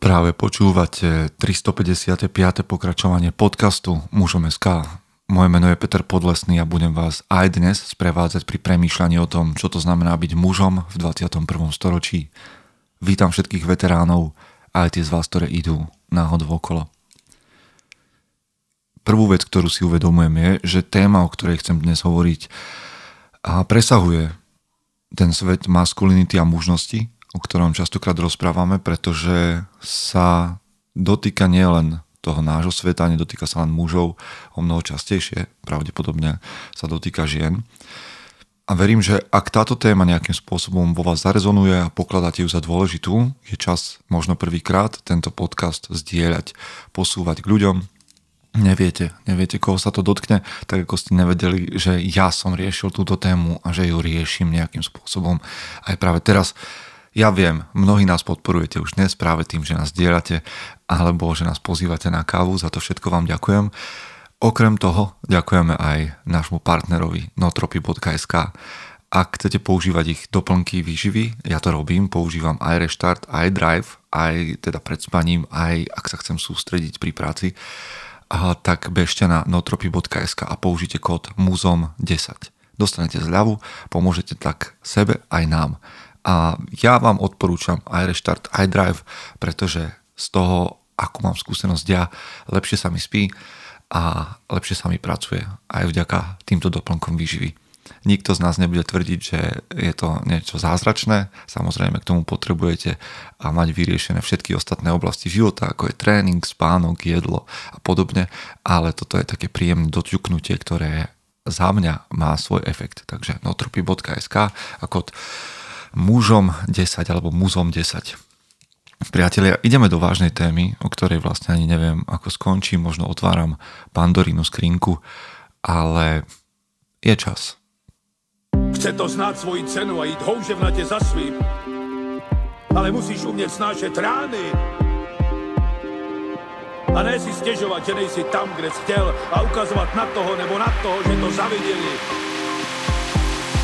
Práve počúvate 355. pokračovanie podcastu Mužom SK. Moje meno je Peter Podlesný a budem vás aj dnes sprevádzať pri premýšľaní o tom, čo to znamená byť mužom v 21. storočí. Vítam všetkých veteránov aj tie z vás, ktoré idú náhodou okolo. Prvú vec, ktorú si uvedomujem je, že téma, o ktorej chcem dnes hovoriť, a presahuje ten svet maskulinity a mužnosti, o ktorom častokrát rozprávame, pretože sa dotýka nielen toho nášho sveta, nedotýka sa len mužov, o mnoho častejšie pravdepodobne sa dotýka žien. A verím, že ak táto téma nejakým spôsobom vo vás zarezonuje a pokladáte ju za dôležitú, je čas možno prvýkrát tento podcast zdieľať, posúvať k ľuďom. Neviete, neviete, koho sa to dotkne, tak ako ste nevedeli, že ja som riešil túto tému a že ju riešim nejakým spôsobom aj práve teraz ja viem, mnohí nás podporujete už dnes práve tým, že nás dielate alebo že nás pozývate na kávu, za to všetko vám ďakujem. Okrem toho ďakujeme aj nášmu partnerovi notropy.sk. Ak chcete používať ich doplnky výživy, ja to robím, používam aj Restart, aj Drive, aj teda pred spaním, aj ak sa chcem sústrediť pri práci, tak bežte na notropy.sk a použite kód MUZOM10. Dostanete zľavu, pomôžete tak sebe aj nám. A ja vám odporúčam aj Restart, aj Drive, pretože z toho, ako mám skúsenosť ja, lepšie sa mi spí a lepšie sa mi pracuje aj vďaka týmto doplnkom výživy. Nikto z nás nebude tvrdiť, že je to niečo zázračné. Samozrejme k tomu potrebujete a mať vyriešené všetky ostatné oblasti života, ako je tréning, spánok, jedlo a podobne, ale toto je také príjemné doťuknutie, ktoré za mňa má svoj efekt. Takže notropy.sk a kód mužom 10 alebo muzom 10. Priatelia, ideme do vážnej témy, o ktorej vlastne ani neviem, ako skončí, možno otváram pandorínu skrinku, ale je čas. Chce to znáť svoji cenu a ísť houževnate za svým. Ale musíš umieť snášať rány. A ne si stiežovať, že nejsi tam, kde si chcel a ukazovať na toho nebo na toho, že to zavideli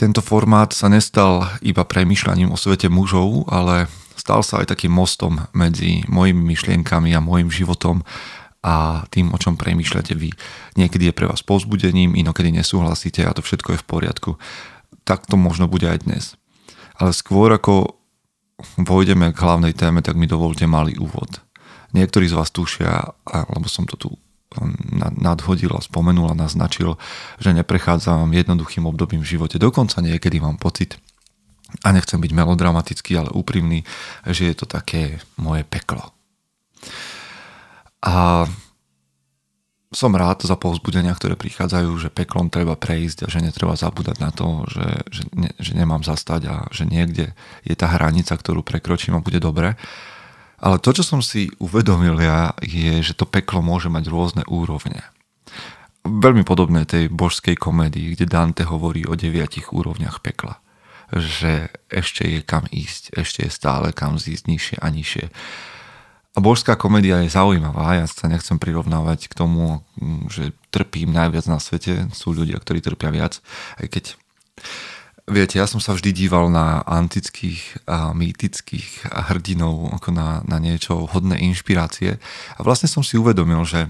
tento formát sa nestal iba premyšľaním o svete mužov, ale stal sa aj takým mostom medzi mojimi myšlienkami a môjim životom a tým, o čom premýšľate vy. Niekedy je pre vás povzbudením, inokedy nesúhlasíte a to všetko je v poriadku. Tak to možno bude aj dnes. Ale skôr ako vojdeme k hlavnej téme, tak mi dovolte malý úvod. Niektorí z vás tušia, alebo som to tu nadhodil a spomenul a naznačil, že neprechádzam jednoduchým obdobím v živote. Dokonca niekedy mám pocit, a nechcem byť melodramatický, ale úprimný, že je to také moje peklo. A som rád za povzbudenia, ktoré prichádzajú, že peklom treba prejsť a že netreba zabúdať na to, že, že, ne, že nemám zastať a že niekde je tá hranica, ktorú prekročím a bude dobre. Ale to, čo som si uvedomil ja, je, že to peklo môže mať rôzne úrovne. Veľmi podobné tej božskej komédii, kde Dante hovorí o deviatich úrovniach pekla. Že ešte je kam ísť, ešte je stále kam zísť nižšie a nižšie. A božská komédia je zaujímavá, ja sa nechcem prirovnávať k tomu, že trpím najviac na svete, sú ľudia, ktorí trpia viac, aj keď Viete, ja som sa vždy díval na antických a mýtických hrdinov ako na, na niečo hodné inšpirácie a vlastne som si uvedomil, že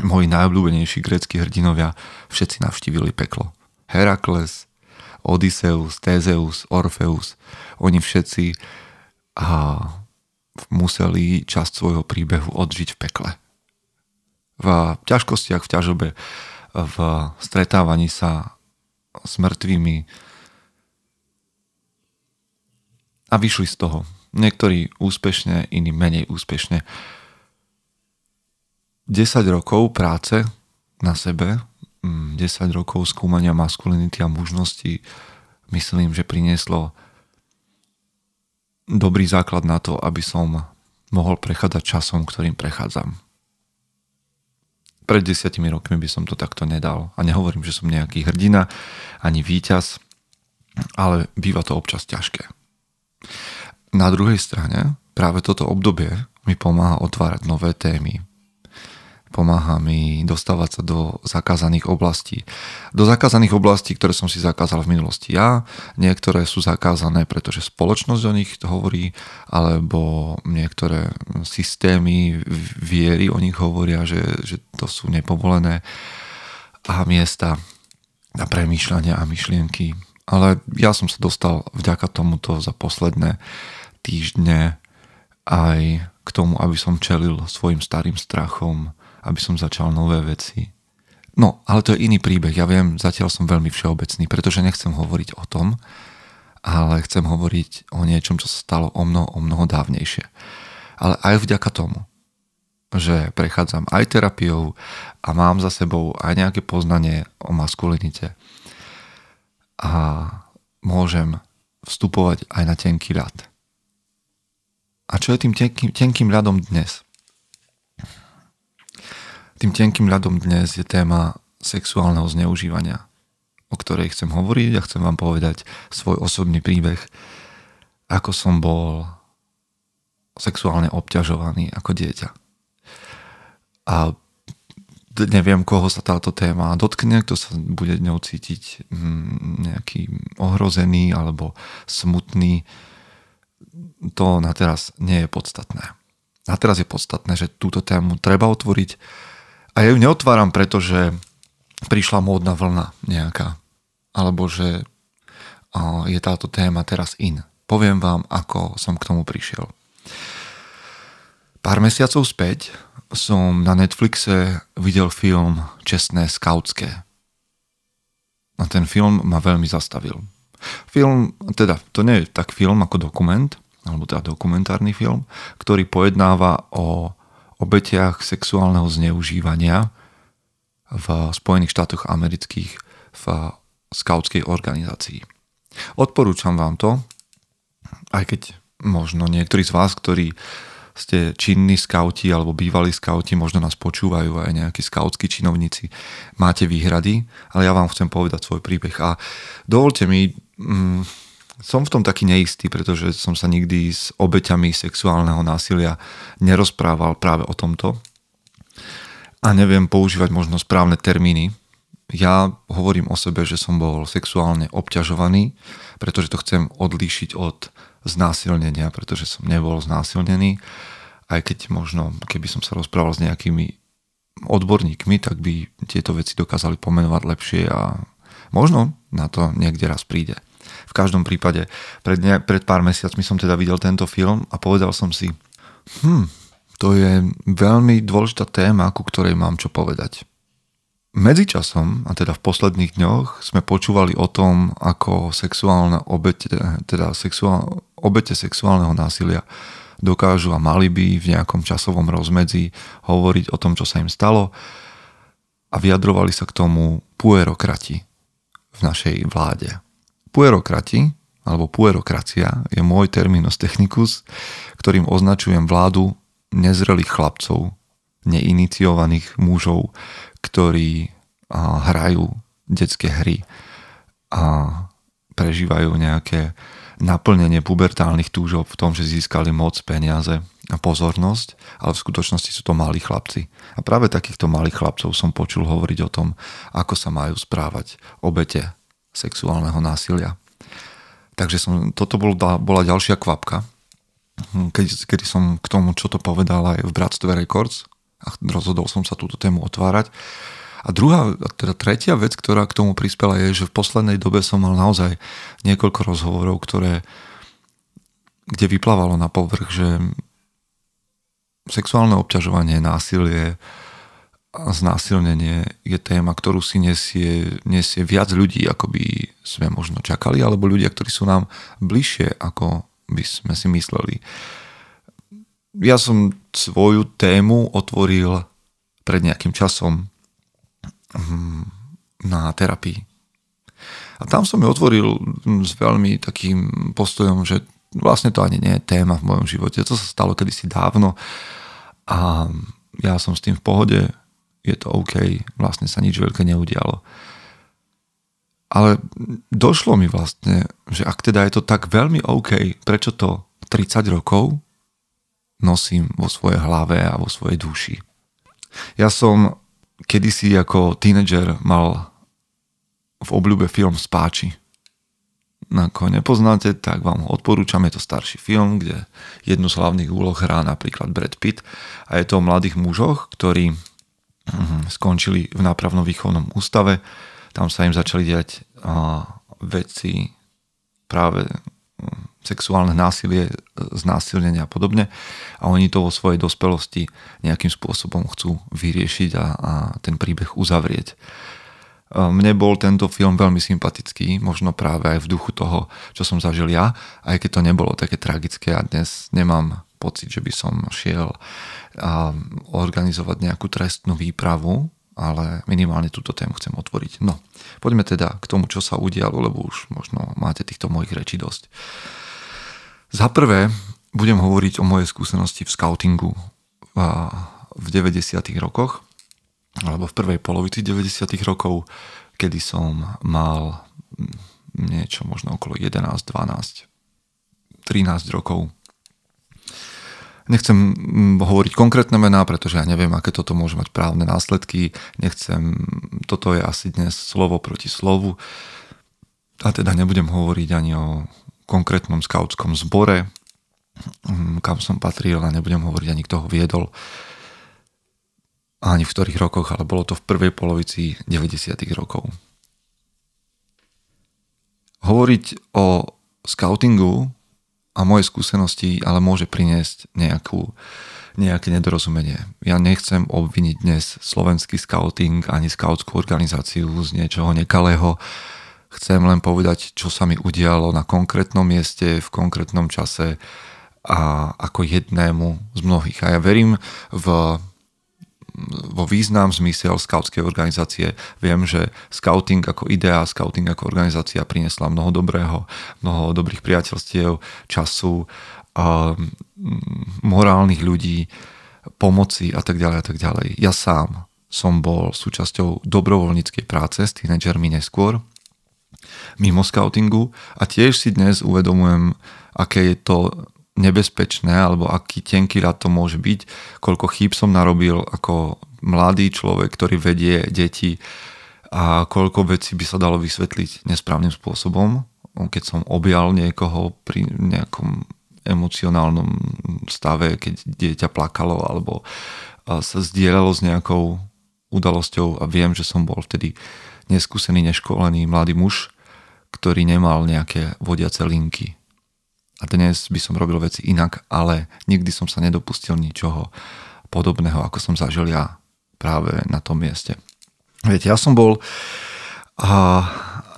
moji najobľúbenejší grécky hrdinovia všetci navštívili peklo. Herakles, Odysseus, Theseus, Orfeus, oni všetci a museli časť svojho príbehu odžiť v pekle. V ťažkostiach, v ťažobe, v stretávaní sa s mŕtvými, a vyšli z toho. Niektorí úspešne, iní menej úspešne. 10 rokov práce na sebe, 10 mm, rokov skúmania maskulinity a mužnosti myslím, že prinieslo dobrý základ na to, aby som mohol prechádzať časom, ktorým prechádzam. pred desiatimi rokmi by som to takto nedal. A nehovorím, že som nejaký hrdina, ani víťaz, ale býva to občas ťažké. Na druhej strane, práve toto obdobie mi pomáha otvárať nové témy, pomáha mi dostávať sa do zakázaných oblastí. Do zakázaných oblastí, ktoré som si zakázal v minulosti ja, niektoré sú zakázané, pretože spoločnosť o nich hovorí, alebo niektoré systémy viery o nich hovoria, že, že to sú nepovolené a miesta na premýšľania a myšlienky. Ale ja som sa dostal vďaka tomuto za posledné týždne aj k tomu, aby som čelil svojim starým strachom, aby som začal nové veci. No, ale to je iný príbeh. Ja viem, zatiaľ som veľmi všeobecný, pretože nechcem hovoriť o tom, ale chcem hovoriť o niečom, čo sa stalo o mnoho, o mnoho dávnejšie. Ale aj vďaka tomu, že prechádzam aj terapiou a mám za sebou aj nejaké poznanie o maskulinite a môžem vstupovať aj na tenký ľad. A čo je tým tenkým, tenkým ľadom dnes? Tým tenkým ľadom dnes je téma sexuálneho zneužívania, o ktorej chcem hovoriť a chcem vám povedať svoj osobný príbeh, ako som bol sexuálne obťažovaný ako dieťa. A neviem, koho sa táto téma dotkne, kto sa bude ňou cítiť mm, nejaký ohrozený alebo smutný. To na teraz nie je podstatné. Na teraz je podstatné, že túto tému treba otvoriť a ja ju neotváram, pretože prišla módna vlna nejaká. Alebo že je táto téma teraz in. Poviem vám, ako som k tomu prišiel. Pár mesiacov späť som na Netflixe videl film Čestné skautské. A ten film ma veľmi zastavil. Film, teda to nie je tak film ako dokument, alebo teda dokumentárny film, ktorý pojednáva o obetiach sexuálneho zneužívania v Spojených štátoch amerických v skautskej organizácii. Odporúčam vám to, aj keď možno niektorí z vás, ktorí ste činní skauti alebo bývalí skauti, možno nás počúvajú aj nejakí skautskí činovníci, máte výhrady, ale ja vám chcem povedať svoj príbeh. A dovolte mi mm, som v tom taký neistý, pretože som sa nikdy s obeťami sexuálneho násilia nerozprával práve o tomto. A neviem používať možno správne termíny. Ja hovorím o sebe, že som bol sexuálne obťažovaný, pretože to chcem odlíšiť od znásilnenia, pretože som nebol znásilnený. Aj keď možno, keby som sa rozprával s nejakými odborníkmi, tak by tieto veci dokázali pomenovať lepšie a možno na to niekde raz príde. V každom prípade, pred, ne, pred pár mesiacmi som teda videl tento film a povedal som si, hm, to je veľmi dôležitá téma, ku ktorej mám čo povedať. Medzičasom, a teda v posledných dňoch, sme počúvali o tom, ako sexuálne obete, teda sexuál, obete sexuálneho násilia dokážu a mali by v nejakom časovom rozmedzi hovoriť o tom, čo sa im stalo a vyjadrovali sa k tomu puerokrati v našej vláde. Puerokrati, alebo puerokracia, je môj terminus technicus, ktorým označujem vládu nezrelých chlapcov, neiniciovaných mužov, ktorí hrajú detské hry a prežívajú nejaké naplnenie pubertálnych túžob v tom, že získali moc, peniaze a pozornosť, ale v skutočnosti sú to malí chlapci. A práve takýchto malých chlapcov som počul hovoriť o tom, ako sa majú správať obete sexuálneho násilia. Takže som, toto bol, bola ďalšia kvapka, hm, keď, kedy som k tomu, čo to povedal aj v Bratstve Records a rozhodol som sa túto tému otvárať. A druhá, teda tretia vec, ktorá k tomu prispela je, že v poslednej dobe som mal naozaj niekoľko rozhovorov, ktoré, kde vyplávalo na povrch, že sexuálne obťažovanie, násilie, znásilnenie je téma, ktorú si nesie, nesie viac ľudí, ako by sme možno čakali, alebo ľudia, ktorí sú nám bližšie, ako by sme si mysleli. Ja som svoju tému otvoril pred nejakým časom na terapii. A tam som ju otvoril s veľmi takým postojom, že vlastne to ani nie je téma v mojom živote. To sa stalo kedysi dávno a ja som s tým v pohode je to OK, vlastne sa nič veľké neudialo. Ale došlo mi vlastne, že ak teda je to tak veľmi OK, prečo to 30 rokov nosím vo svojej hlave a vo svojej duši. Ja som kedysi ako tínedžer mal v obľúbe film Spáči. Ako nepoznáte, tak vám ho odporúčam. Je to starší film, kde jednu z hlavných úloh hrá napríklad Brad Pitt a je to o mladých mužoch, ktorí mhm, skončili v nápravnom výchovnom ústave tam sa im začali diať veci práve sexuálne násilie, znásilnenie a podobne a oni to vo svojej dospelosti nejakým spôsobom chcú vyriešiť a, a ten príbeh uzavrieť. Mne bol tento film veľmi sympatický, možno práve aj v duchu toho, čo som zažil ja, aj keď to nebolo také tragické a dnes nemám pocit, že by som šiel organizovať nejakú trestnú výpravu ale minimálne túto tému chcem otvoriť. No, poďme teda k tomu, čo sa udialo, lebo už možno máte týchto mojich rečí dosť. Za prvé budem hovoriť o mojej skúsenosti v scoutingu v 90. rokoch, alebo v prvej polovici 90. rokov, kedy som mal niečo možno okolo 11, 12, 13 rokov Nechcem mm, hovoriť konkrétne mená, pretože ja neviem, aké toto môže mať právne následky. Nechcem, toto je asi dnes slovo proti slovu. A teda nebudem hovoriť ani o konkrétnom skautskom zbore, mm, kam som patril a nebudem hovoriť ani kto ho viedol ani v ktorých rokoch, ale bolo to v prvej polovici 90. rokov. Hovoriť o scoutingu a moje skúsenosti ale môže priniesť nejakú, nejaké nedorozumenie. Ja nechcem obviniť dnes slovenský scouting ani scoutskú organizáciu z niečoho nekalého. Chcem len povedať, čo sa mi udialo na konkrétnom mieste, v konkrétnom čase a ako jednému z mnohých. A ja verím v vo význam zmysel skautskej organizácie. Viem, že scouting ako idea, scouting ako organizácia priniesla mnoho dobrého, mnoho dobrých priateľstiev, času, um, morálnych ľudí, pomoci a tak ďalej a tak ďalej. Ja sám som bol súčasťou dobrovoľníckej práce s tínedžermi neskôr, mimo scoutingu a tiež si dnes uvedomujem, aké je to nebezpečné alebo aký tenký rad to môže byť, koľko chýb som narobil ako mladý človek, ktorý vedie deti a koľko vecí by sa dalo vysvetliť nesprávnym spôsobom, keď som objal niekoho pri nejakom emocionálnom stave, keď dieťa plakalo alebo sa zdieľalo s nejakou udalosťou a viem, že som bol vtedy neskúsený, neškolený mladý muž, ktorý nemal nejaké vodiace linky a dnes by som robil veci inak, ale nikdy som sa nedopustil ničoho podobného, ako som zažil ja práve na tom mieste. Viete, ja som bol a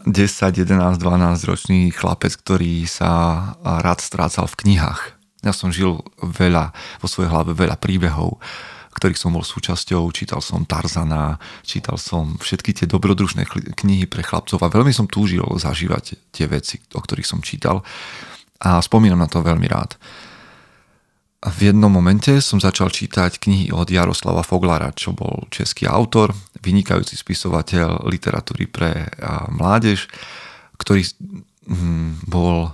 10, 11, 12 ročný chlapec, ktorý sa rád strácal v knihách. Ja som žil veľa, vo svojej hlave veľa príbehov, ktorých som bol súčasťou. Čítal som Tarzana, čítal som všetky tie dobrodružné knihy pre chlapcov a veľmi som túžil zažívať tie veci, o ktorých som čítal a spomínam na to veľmi rád. V jednom momente som začal čítať knihy od Jaroslava Foglara, čo bol český autor, vynikajúci spisovateľ literatúry pre mládež, ktorý hm, bol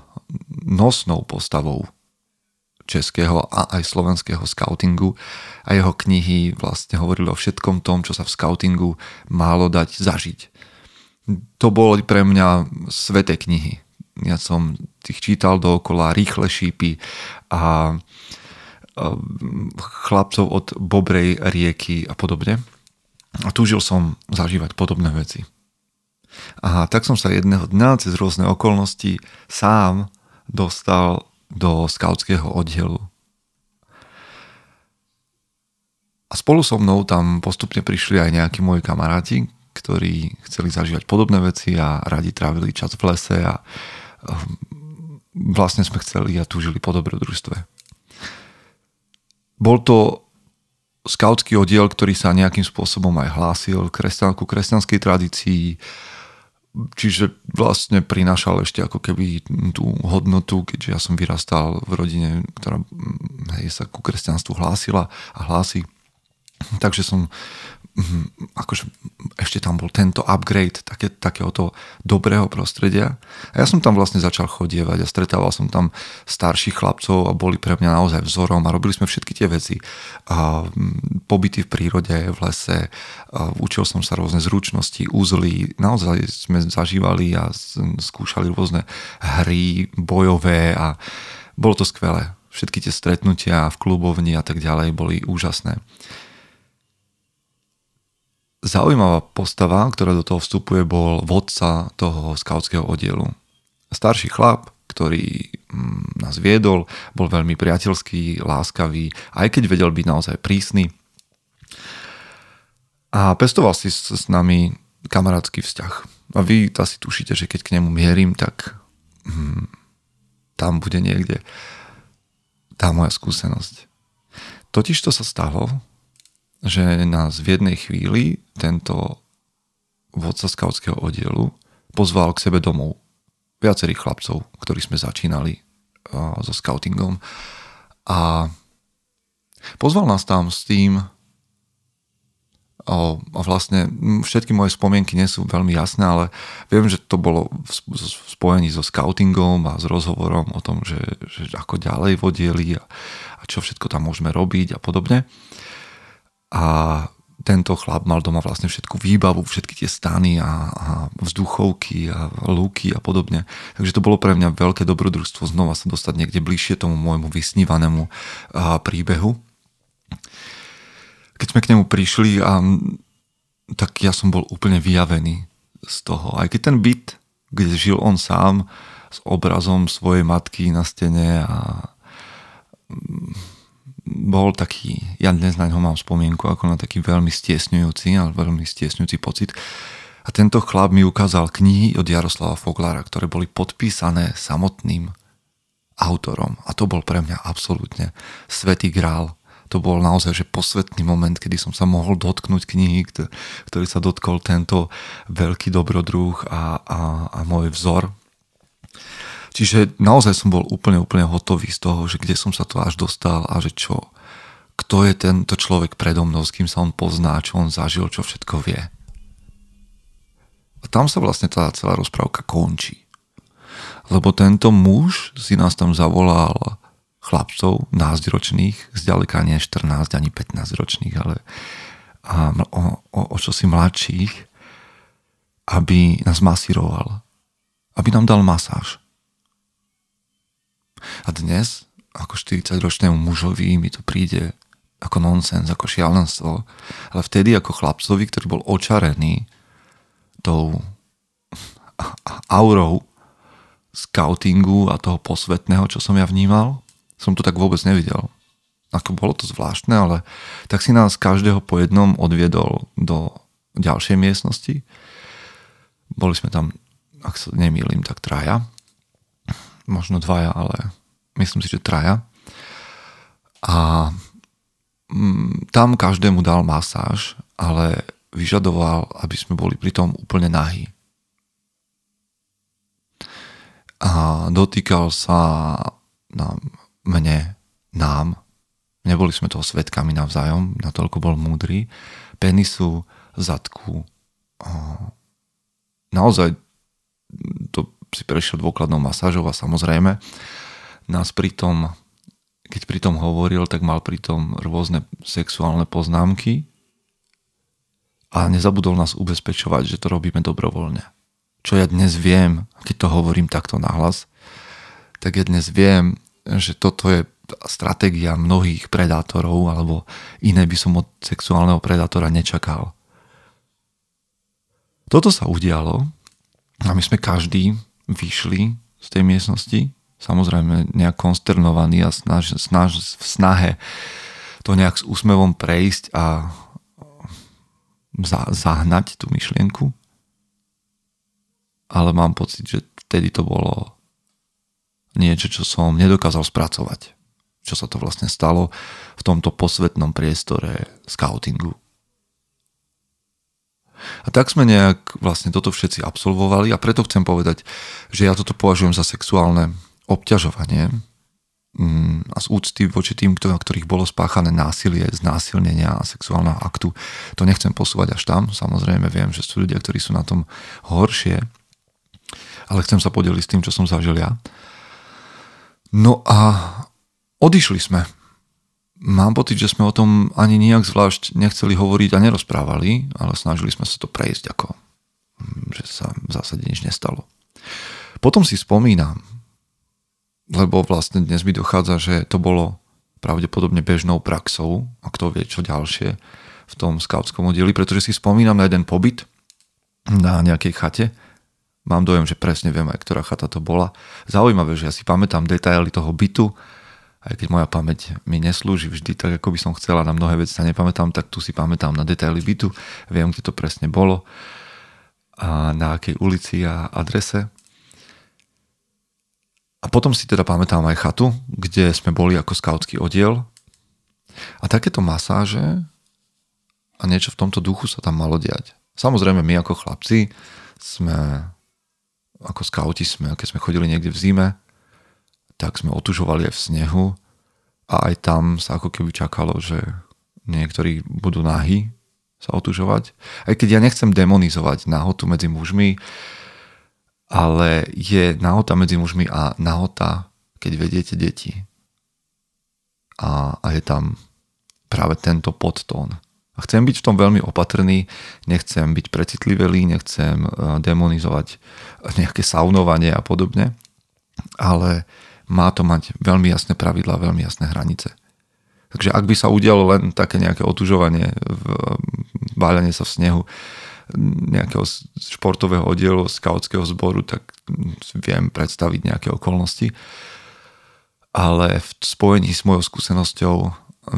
nosnou postavou českého a aj slovenského scoutingu a jeho knihy vlastne hovorili o všetkom tom, čo sa v scoutingu málo dať zažiť. To boli pre mňa sveté knihy ja som tých čítal dookola rýchle šípy a chlapcov od Bobrej rieky a podobne. A túžil som zažívať podobné veci. A tak som sa jedného dňa cez rôzne okolnosti sám dostal do skautského oddielu. A spolu so mnou tam postupne prišli aj nejakí moji kamaráti, ktorí chceli zažívať podobné veci a radi trávili čas v lese a Ehm, vlastne sme chceli a túžili po dobrodružstve. Bol to skautský oddiel, ktorý sa nejakým spôsobom aj hlásil kresťan, ku kresťanskej tradícii, čiže vlastne prinášal ešte ako keby tú hodnotu, keďže ja som vyrastal v rodine, ktorá hej, sa ku kresťanstvu hlásila a hlási. Takže som mm, akože ešte tam bol tento upgrade také, takéhoto dobrého prostredia. A ja som tam vlastne začal chodievať a stretával som tam starších chlapcov a boli pre mňa naozaj vzorom a robili sme všetky tie veci. A, pobyty v prírode, v lese, a učil som sa rôzne zručnosti, úzly, naozaj sme zažívali a skúšali rôzne hry bojové a bolo to skvelé. Všetky tie stretnutia v klubovni a tak ďalej boli úžasné zaujímavá postava, ktorá do toho vstupuje, bol vodca toho skautského oddielu. Starší chlap, ktorý mm, nás viedol, bol veľmi priateľský, láskavý, aj keď vedel byť naozaj prísny. A pestoval si s, nami kamarátsky vzťah. A vy asi tušíte, že keď k nemu mierim, tak hmm, tam bude niekde tá moja skúsenosť. Totiž to sa stalo, že nás v jednej chvíli tento vodca skautského oddielu pozval k sebe domov viacerých chlapcov, ktorí sme začínali so scoutingom. A pozval nás tam s tým a vlastne všetky moje spomienky nie sú veľmi jasné, ale viem, že to bolo v spojení so scoutingom a s rozhovorom o tom, že, že ako ďalej vodieli a, a čo všetko tam môžeme robiť a podobne a tento chlap mal doma vlastne všetku výbavu, všetky tie stany a, a vzduchovky a lúky a podobne. Takže to bolo pre mňa veľké dobrodružstvo znova sa dostať niekde bližšie tomu môjmu vysnívanému a, príbehu. Keď sme k nemu prišli, a, tak ja som bol úplne vyjavený z toho. Aj keď ten byt, kde žil on sám, s obrazom svojej matky na stene a bol taký, ja dnes na ňo mám spomienku ako na taký veľmi stiesňujúci, ale veľmi stiesňujúci pocit. A tento chlap mi ukázal knihy od Jaroslava Foglára, ktoré boli podpísané samotným autorom. A to bol pre mňa absolútne svetý grál. To bol naozaj že posvetný moment, kedy som sa mohol dotknúť knihy, ktorý sa dotkol tento veľký dobrodruh a, a, a môj vzor, Čiže naozaj som bol úplne, úplne hotový z toho, že kde som sa to až dostal a že čo, kto je tento človek predo mnou, s kým sa on pozná, čo on zažil, čo všetko vie. A tam sa vlastne tá celá rozprávka končí. Lebo tento muž si nás tam zavolal chlapcov, názročných, zďaleka nie 14 ani 15 ročných, ale a o, o, o čosi mladších, aby nás masíroval, aby nám dal masáž. A dnes, ako 40-ročnému mužovi, mi to príde ako nonsens, ako šialenstvo. Ale vtedy ako chlapcovi, ktorý bol očarený tou aurou scoutingu a toho posvetného, čo som ja vnímal, som to tak vôbec nevidel. Ako bolo to zvláštne, ale tak si nás každého po jednom odviedol do ďalšej miestnosti. Boli sme tam, ak sa nemýlim, tak traja možno dvaja, ale myslím si, že traja. A mm, tam každému dal masáž, ale vyžadoval, aby sme boli pritom úplne nahí. A dotýkal sa nám, mne, nám, neboli sme toho svetkami navzájom, natoľko bol múdry, penisu, zadku. Naozaj to si prešiel dôkladnou masážou a samozrejme nás pritom, keď pritom hovoril, tak mal pritom rôzne sexuálne poznámky a nezabudol nás ubezpečovať, že to robíme dobrovoľne. Čo ja dnes viem, keď to hovorím takto nahlas, tak ja dnes viem, že toto je stratégia mnohých predátorov alebo iné by som od sexuálneho predátora nečakal. Toto sa udialo a my sme každý vyšli z tej miestnosti, samozrejme nejak konsternovaný a snaž, snaž, v snahe to nejak s úsmevom prejsť a za, zahnať tú myšlienku. Ale mám pocit, že vtedy to bolo niečo, čo som nedokázal spracovať. Čo sa to vlastne stalo v tomto posvetnom priestore scoutingu. A tak sme nejak vlastne toto všetci absolvovali a preto chcem povedať, že ja toto považujem za sexuálne obťažovanie mm, a z úcty voči tým, ktorých bolo spáchané násilie, znásilnenia a sexuálneho aktu. To nechcem posúvať až tam. Samozrejme viem, že sú ľudia, ktorí sú na tom horšie, ale chcem sa podeliť s tým, čo som zažil ja. No a odišli sme. Mám pocit, že sme o tom ani nejak zvlášť nechceli hovoriť a nerozprávali, ale snažili sme sa to prejsť ako, mm, že sa v zásade nič nestalo. Potom si spomínam, lebo vlastne dnes mi dochádza, že to bolo pravdepodobne bežnou praxou a kto vie čo ďalšie v tom skautskom oddeli, pretože si spomínam na jeden pobyt na nejakej chate. Mám dojem, že presne viem aj, ktorá chata to bola. Zaujímavé, že ja si pamätám detaily toho bytu, aj keď moja pamäť mi neslúži vždy tak, ako by som chcela, na mnohé veci sa nepamätám, tak tu si pamätám na detaily bytu, viem, kde to presne bolo a na akej ulici a adrese. A potom si teda pamätám aj chatu, kde sme boli ako skautský oddiel. A takéto masáže a niečo v tomto duchu sa tam malo diať. Samozrejme my ako chlapci sme, ako skauti sme, keď sme chodili niekde v zime, tak sme otužovali aj v snehu a aj tam sa ako keby čakalo, že niektorí budú nahy sa otužovať. Aj keď ja nechcem demonizovať nahotu medzi mužmi, ale je nahota medzi mužmi a nahota, keď vediete deti. A, a je tam práve tento podtón. A chcem byť v tom veľmi opatrný, nechcem byť precitlivelý, nechcem eh, demonizovať nejaké saunovanie a podobne, ale má to mať veľmi jasné pravidlá, veľmi jasné hranice. Takže ak by sa udialo len také nejaké otužovanie, váľanie sa v snehu nejakého športového oddielu, skautského zboru, tak viem predstaviť nejaké okolnosti. Ale v spojení s mojou skúsenosťou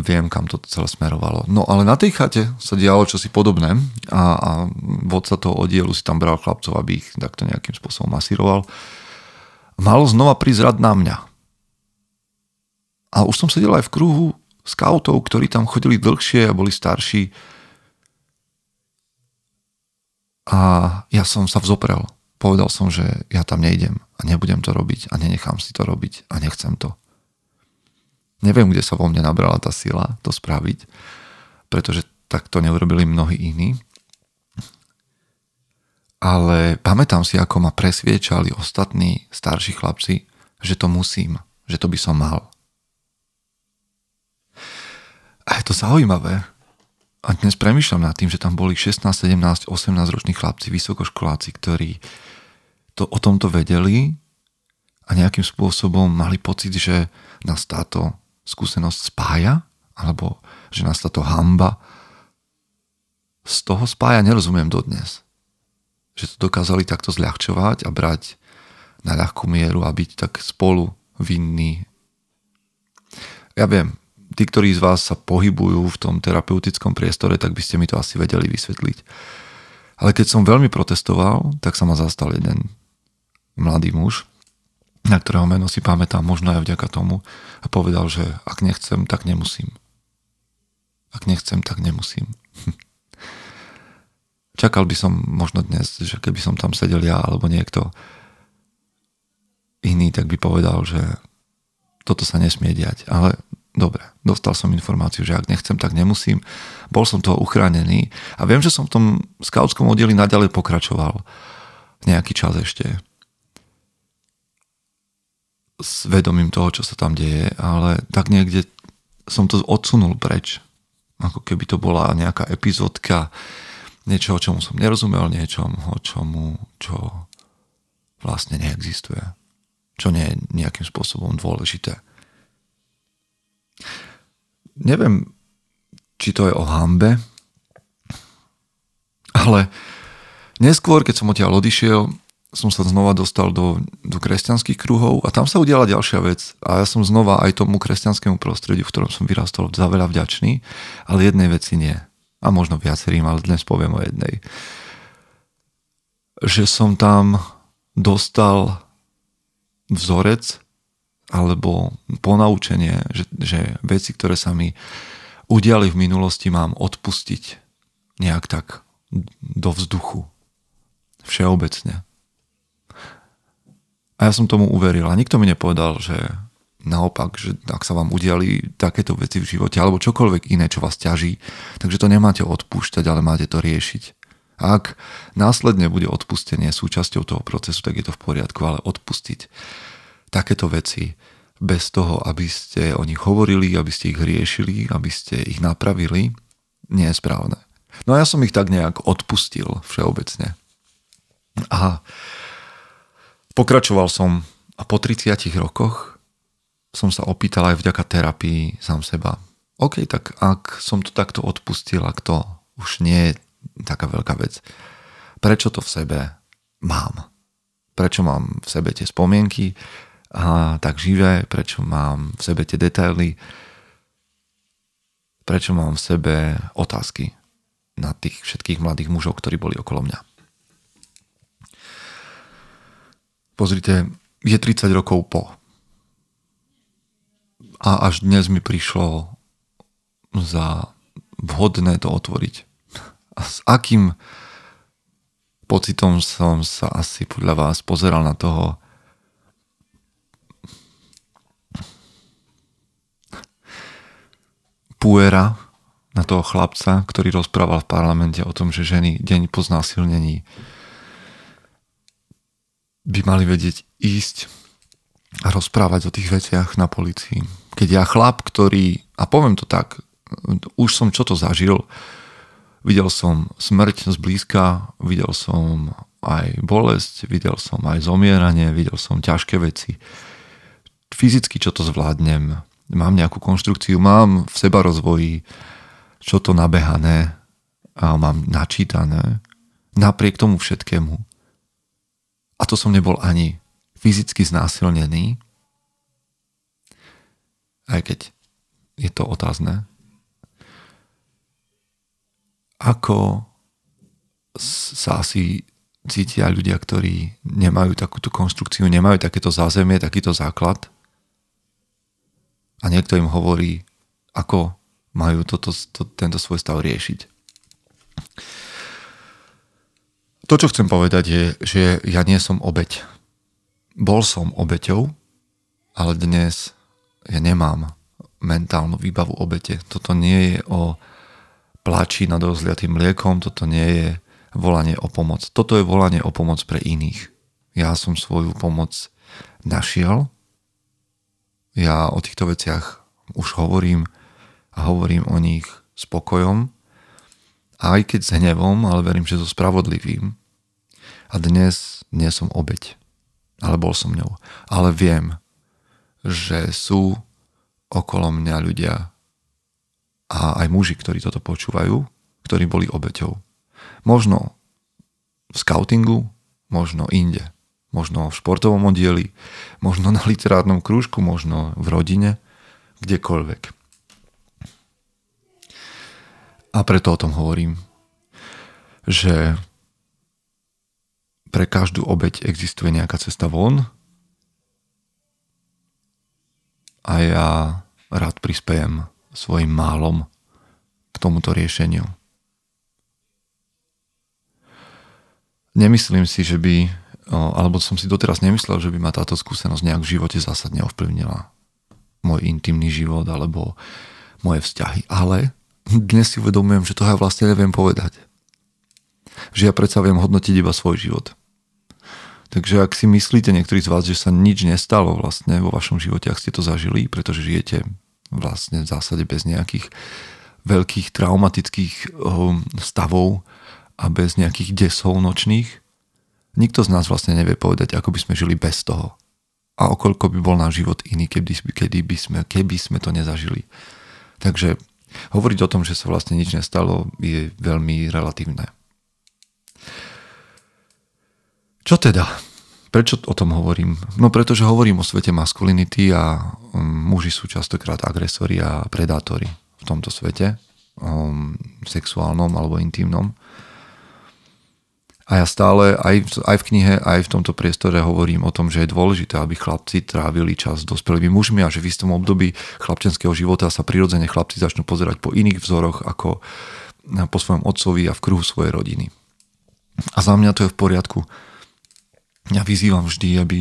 viem, kam to celé smerovalo. No ale na tej chate sa dialo čosi podobné a, a vodca toho oddielu si tam bral chlapcov, aby ich takto nejakým spôsobom masíroval malo znova prísť rad na mňa. A už som sedel aj v kruhu skautov, ktorí tam chodili dlhšie a boli starší. A ja som sa vzoprel. Povedal som, že ja tam nejdem a nebudem to robiť a nenechám si to robiť a nechcem to. Neviem, kde sa vo mne nabrala tá sila to spraviť, pretože tak to neurobili mnohí iní ale pamätám si, ako ma presviečali ostatní starší chlapci, že to musím, že to by som mal. A je to zaujímavé. A dnes premyšľam nad tým, že tam boli 16, 17, 18 roční chlapci, vysokoškoláci, ktorí to o tomto vedeli a nejakým spôsobom mali pocit, že nás táto skúsenosť spája, alebo že nás táto hamba z toho spája, nerozumiem dodnes že to dokázali takto zľahčovať a brať na ľahkú mieru a byť tak spolu vinní. Ja viem, tí, ktorí z vás sa pohybujú v tom terapeutickom priestore, tak by ste mi to asi vedeli vysvetliť. Ale keď som veľmi protestoval, tak sa ma zastal jeden mladý muž, na ktorého meno si pamätám možno aj vďaka tomu a povedal, že ak nechcem, tak nemusím. Ak nechcem, tak nemusím. Čakal by som možno dnes, že keby som tam sedel ja alebo niekto iný, tak by povedal, že toto sa nesmie diať. Ale dobre, dostal som informáciu, že ak nechcem, tak nemusím. Bol som toho uchránený a viem, že som v tom skautskom oddeli naďalej pokračoval nejaký čas ešte s vedomím toho, čo sa tam deje, ale tak niekde som to odsunul preč. Ako keby to bola nejaká epizódka niečo, o čomu som nerozumel, niečom, čomu, čo vlastne neexistuje. Čo nie je nejakým spôsobom dôležité. Neviem, či to je o hambe, ale neskôr, keď som odtiaľ odišiel, som sa znova dostal do, do kresťanských kruhov a tam sa udiala ďalšia vec. A ja som znova aj tomu kresťanskému prostrediu, v ktorom som vyrastol, za veľa vďačný, ale jednej veci nie a možno viacerým, ale dnes poviem o jednej. Že som tam dostal vzorec alebo ponaučenie, že, že veci, ktoré sa mi udiali v minulosti, mám odpustiť nejak tak do vzduchu. Všeobecne. A ja som tomu uveril. A nikto mi nepovedal, že naopak, že ak sa vám udiali takéto veci v živote alebo čokoľvek iné, čo vás ťaží, takže to nemáte odpúšťať, ale máte to riešiť. Ak následne bude odpustenie súčasťou toho procesu, tak je to v poriadku, ale odpustiť takéto veci bez toho, aby ste o nich hovorili, aby ste ich riešili, aby ste ich napravili, nie je správne. No a ja som ich tak nejak odpustil všeobecne. A pokračoval som a po 30 rokoch som sa opýtal aj vďaka terapii sám seba. OK, tak ak som to takto odpustil, ak to už nie je taká veľká vec. Prečo to v sebe mám? Prečo mám v sebe tie spomienky a tak živé? Prečo mám v sebe tie detaily? Prečo mám v sebe otázky na tých všetkých mladých mužov, ktorí boli okolo mňa? Pozrite, je 30 rokov po. A až dnes mi prišlo za vhodné to otvoriť a s akým pocitom som sa asi podľa vás pozeral na toho Puera, na toho chlapca, ktorý rozprával v parlamente o tom, že ženy deň po znásilnení by mali vedieť ísť a rozprávať o tých veciach na policii. Keď ja chlap, ktorý, a poviem to tak, už som čo to zažil, Videl som smrť zblízka, videl som aj bolesť, videl som aj zomieranie, videl som ťažké veci. Fyzicky čo to zvládnem, mám nejakú konštrukciu, mám v seba rozvoji, čo to nabehané a mám načítané. Napriek tomu všetkému. A to som nebol ani fyzicky znásilnený, aj keď je to otázne, ako sa asi cítia ľudia, ktorí nemajú takúto konštrukciu, nemajú takéto zázemie, takýto základ a niekto im hovorí, ako majú toto, to, tento svoj stav riešiť. To, čo chcem povedať, je, že ja nie som obeď. Bol som obeťou, ale dnes ja nemám mentálnu výbavu obete. Toto nie je o plačí nad rozliatým mliekom, toto nie je volanie o pomoc. Toto je volanie o pomoc pre iných. Ja som svoju pomoc našiel, ja o týchto veciach už hovorím a hovorím o nich spokojom, aj keď s hnevom, ale verím, že so spravodlivým. A dnes nie som obeď, ale bol som ňou. Ale viem, že sú okolo mňa ľudia, a aj muži, ktorí toto počúvajú, ktorí boli obeťou. Možno v scoutingu, možno inde, možno v športovom oddieli, možno na literárnom krúžku, možno v rodine, kdekoľvek. A preto o tom hovorím, že pre každú obeť existuje nejaká cesta von a ja rád prispejem svojim málom k tomuto riešeniu. Nemyslím si, že by, alebo som si doteraz nemyslel, že by ma táto skúsenosť nejak v živote zásadne ovplyvnila. Môj intimný život alebo moje vzťahy. Ale dnes si uvedomujem, že to ja vlastne neviem povedať. Že ja predsa viem hodnotiť iba svoj život. Takže ak si myslíte niektorí z vás, že sa nič nestalo vlastne vo vašom živote, ak ste to zažili, pretože žijete vlastne v zásade bez nejakých veľkých traumatických ehm, stavov a bez nejakých desov nočných. Nikto z nás vlastne nevie povedať, ako by sme žili bez toho. A okoľko by bol náš život iný, keby, kedy by sme, keby sme to nezažili. Takže hovoriť o tom, že sa vlastne nič nestalo, je veľmi relatívne. Čo teda? Prečo o tom hovorím? No pretože hovorím o svete maskulinity a um, muži sú častokrát agresori a predátori v tomto svete, um, sexuálnom alebo intimnom. A ja stále aj, aj v knihe, aj v tomto priestore hovorím o tom, že je dôležité, aby chlapci trávili čas s dospelými mužmi a že v istom období chlapčenského života sa prirodzene chlapci začnú pozerať po iných vzoroch ako po svojom otcovi a v kruhu svojej rodiny. A za mňa to je v poriadku ja vyzývam vždy, aby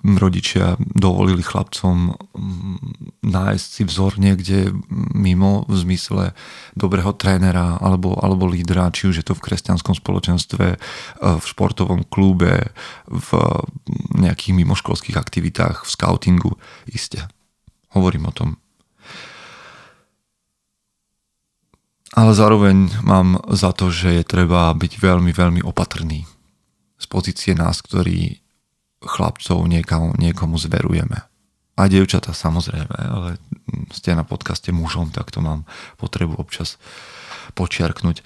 rodičia dovolili chlapcom mm, nájsť si vzor niekde mimo v zmysle dobrého trénera alebo, alebo lídra, či už je to v kresťanskom spoločenstve, e, v športovom klube, v nejakých mimoškolských aktivitách, v scoutingu. Isté. Hovorím o tom. Ale zároveň mám za to, že je treba byť veľmi, veľmi opatrný pozície nás, ktorí chlapcov niekomu, niekomu zverujeme. A dievčata samozrejme, ale ste na podcaste mužom, tak to mám potrebu občas počiarknúť.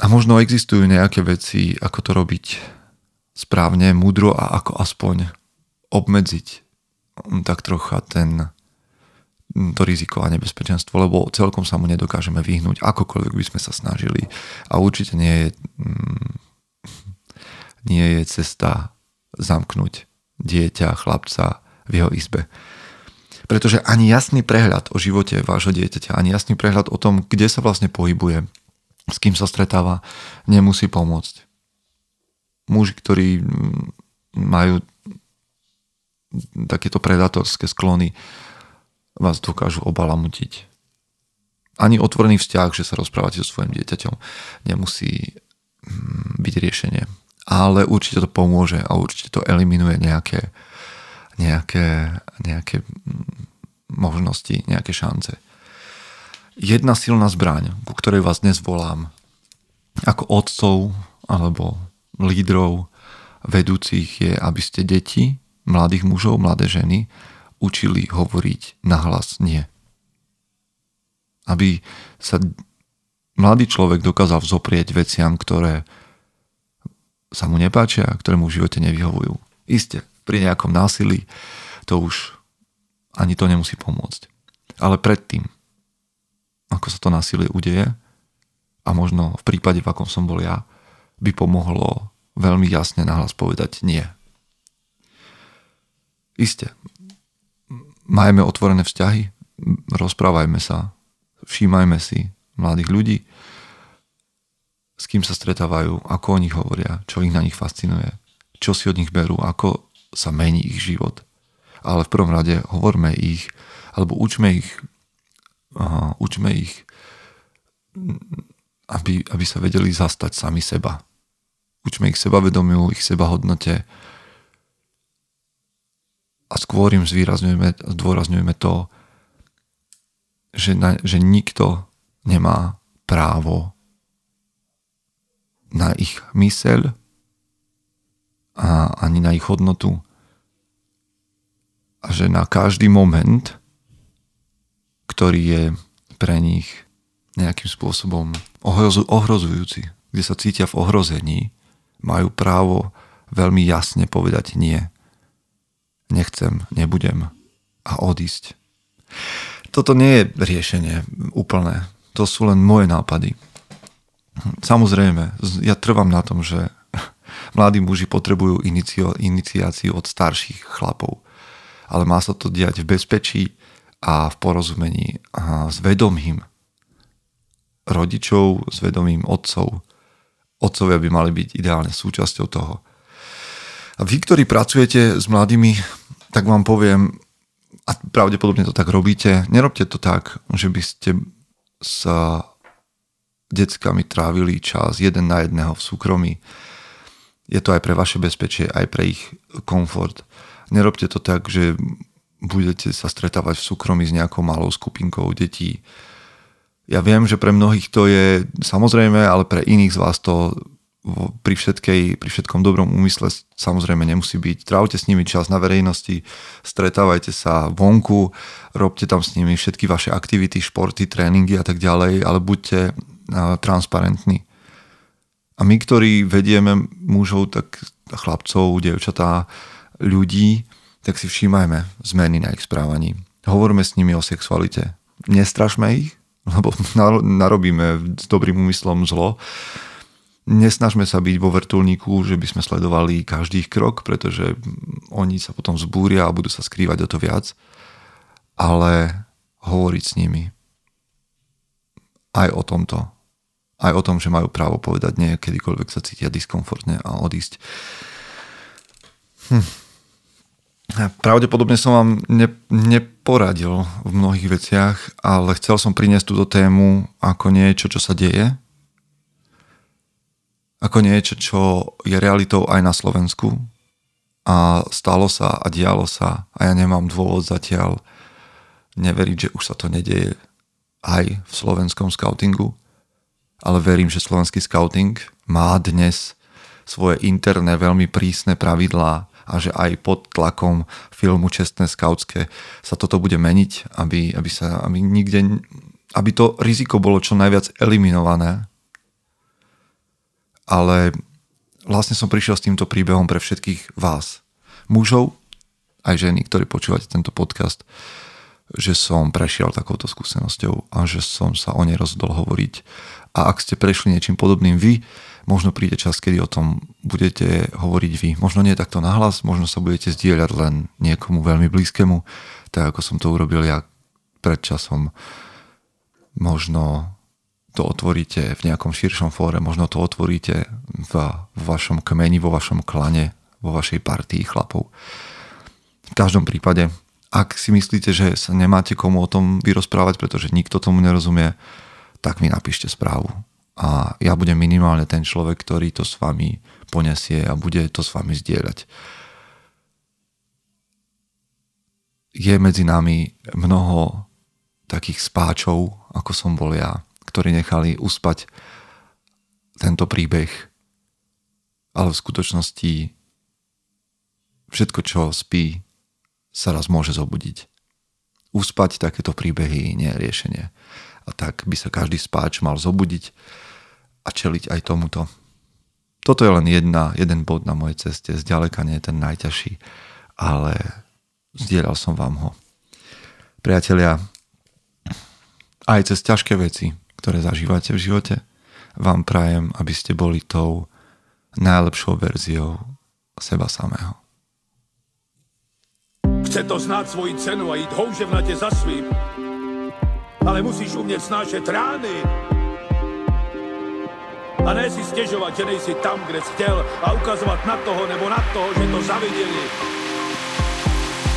A možno existujú nejaké veci, ako to robiť správne, múdro a ako aspoň obmedziť tak trocha ten to riziko a nebezpečenstvo, lebo celkom sa mu nedokážeme vyhnúť, akokoľvek by sme sa snažili. A určite nie je, nie je cesta zamknúť dieťa, chlapca v jeho izbe. Pretože ani jasný prehľad o živote vášho dieťaťa, ani jasný prehľad o tom, kde sa vlastne pohybuje, s kým sa stretáva, nemusí pomôcť. Muži, ktorí majú takéto predatorské sklony, vás dokážu obalamutiť. Ani otvorený vzťah, že sa rozprávate so svojim dieťaťom, nemusí mm, byť riešenie. Ale určite to pomôže a určite to eliminuje nejaké, nejaké, nejaké mm, možnosti, nejaké šance. Jedna silná zbraň, ku ktorej vás dnes volám, ako otcov alebo lídrov vedúcich je, aby ste deti, mladých mužov, mladé ženy učili hovoriť nahlas nie. Aby sa mladý človek dokázal vzoprieť veciam, ktoré sa mu nepáčia, ktoré mu v živote nevyhovujú. Isté, pri nejakom násilí to už ani to nemusí pomôcť. Ale predtým, ako sa to násilie udeje, a možno v prípade, v akom som bol ja, by pomohlo veľmi jasne nahlas povedať nie. Isté, majme otvorené vzťahy, rozprávajme sa, všímajme si mladých ľudí, s kým sa stretávajú, ako o nich hovoria, čo ich na nich fascinuje, čo si od nich berú, ako sa mení ich život. Ale v prvom rade hovorme ich, alebo učme ich, aha, učme ich, aby, aby sa vedeli zastať sami seba. Učme ich sebavedomiu, ich sebahodnote, a skôr im zvýrazňujeme, zdôrazňujeme to, že, na, že nikto nemá právo na ich myseľ a ani na ich hodnotu. A že na každý moment, ktorý je pre nich nejakým spôsobom ohrozujúci, kde sa cítia v ohrození, majú právo veľmi jasne povedať nie nechcem, nebudem a odísť. Toto nie je riešenie úplné. To sú len moje nápady. Samozrejme, ja trvám na tom, že mladí muži potrebujú inicio, iniciáciu od starších chlapov. Ale má sa to diať v bezpečí a v porozumení a s vedomím rodičov, s vedomím otcov. Otcovia by mali byť ideálne súčasťou toho. A vy, ktorí pracujete s mladými, tak vám poviem, a pravdepodobne to tak robíte, nerobte to tak, že by ste s deckami trávili čas jeden na jedného v súkromí. Je to aj pre vaše bezpečie, aj pre ich komfort. Nerobte to tak, že budete sa stretávať v súkromí s nejakou malou skupinkou detí. Ja viem, že pre mnohých to je samozrejme, ale pre iných z vás to pri, všetkej, pri všetkom dobrom úmysle samozrejme nemusí byť. Trávte s nimi čas na verejnosti, stretávajte sa vonku, robte tam s nimi všetky vaše aktivity, športy, tréningy a tak ďalej, ale buďte transparentní. A my, ktorí vedieme mužov, tak chlapcov, devčatá, ľudí, tak si všímajme zmeny na ich správaní. Hovoríme s nimi o sexualite. Nestrašme ich, lebo narobíme s dobrým úmyslom zlo, Nesnažme sa byť vo vrtulníku, že by sme sledovali každý krok, pretože oni sa potom zbúria a budú sa skrývať o to viac, ale hovoriť s nimi aj o tomto. Aj o tom, že majú právo povedať nie, kedykoľvek sa cítia diskomfortne a odísť. Hm. Pravdepodobne som vám ne, neporadil v mnohých veciach, ale chcel som priniesť túto tému ako niečo, čo sa deje. Ako niečo, čo je realitou aj na Slovensku. A stalo sa a dialo sa a ja nemám dôvod zatiaľ neveriť, že už sa to nedeje aj v slovenskom scoutingu. Ale verím, že slovenský scouting má dnes svoje interné veľmi prísne pravidlá a že aj pod tlakom filmu Čestné skautské sa toto bude meniť, aby, aby, sa, aby, nikde, aby to riziko bolo čo najviac eliminované. Ale vlastne som prišiel s týmto príbehom pre všetkých vás, mužov, aj ženy, ktorí počúvate tento podcast, že som prešiel takouto skúsenosťou a že som sa o nej rozhodol hovoriť. A ak ste prešli niečím podobným vy, možno príde čas, kedy o tom budete hovoriť vy. Možno nie takto nahlas, možno sa budete zdieľať len niekomu veľmi blízkemu, tak ako som to urobil ja pred časom. Možno to otvoríte v nejakom širšom fóre, možno to otvoríte v, v vašom kmeni, vo vašom klane, vo vašej partii chlapov. V každom prípade, ak si myslíte, že sa nemáte komu o tom vyrozprávať, pretože nikto tomu nerozumie, tak mi napíšte správu a ja budem minimálne ten človek, ktorý to s vami ponesie a bude to s vami zdieľať. Je medzi nami mnoho takých spáčov, ako som bol ja, ktorí nechali uspať tento príbeh, ale v skutočnosti všetko, čo spí, sa raz môže zobudiť. Uspať takéto príbehy nie je riešenie. A tak by sa každý spáč mal zobudiť a čeliť aj tomuto. Toto je len jedna, jeden bod na mojej ceste, zďaleka nie je ten najťažší, ale zdieľal som vám ho. Priatelia, aj cez ťažké veci, ktoré zažívate v živote, vám prajem, aby ste boli tou najlepšou verziou seba samého. Chce to znát svoji cenu a jít houževnatě za svým, ale musíš umět snášet rány a ne si stěžovat, že nejsi tam, kde jsi chtěl a ukazovat na toho nebo na toho, že to zaviděli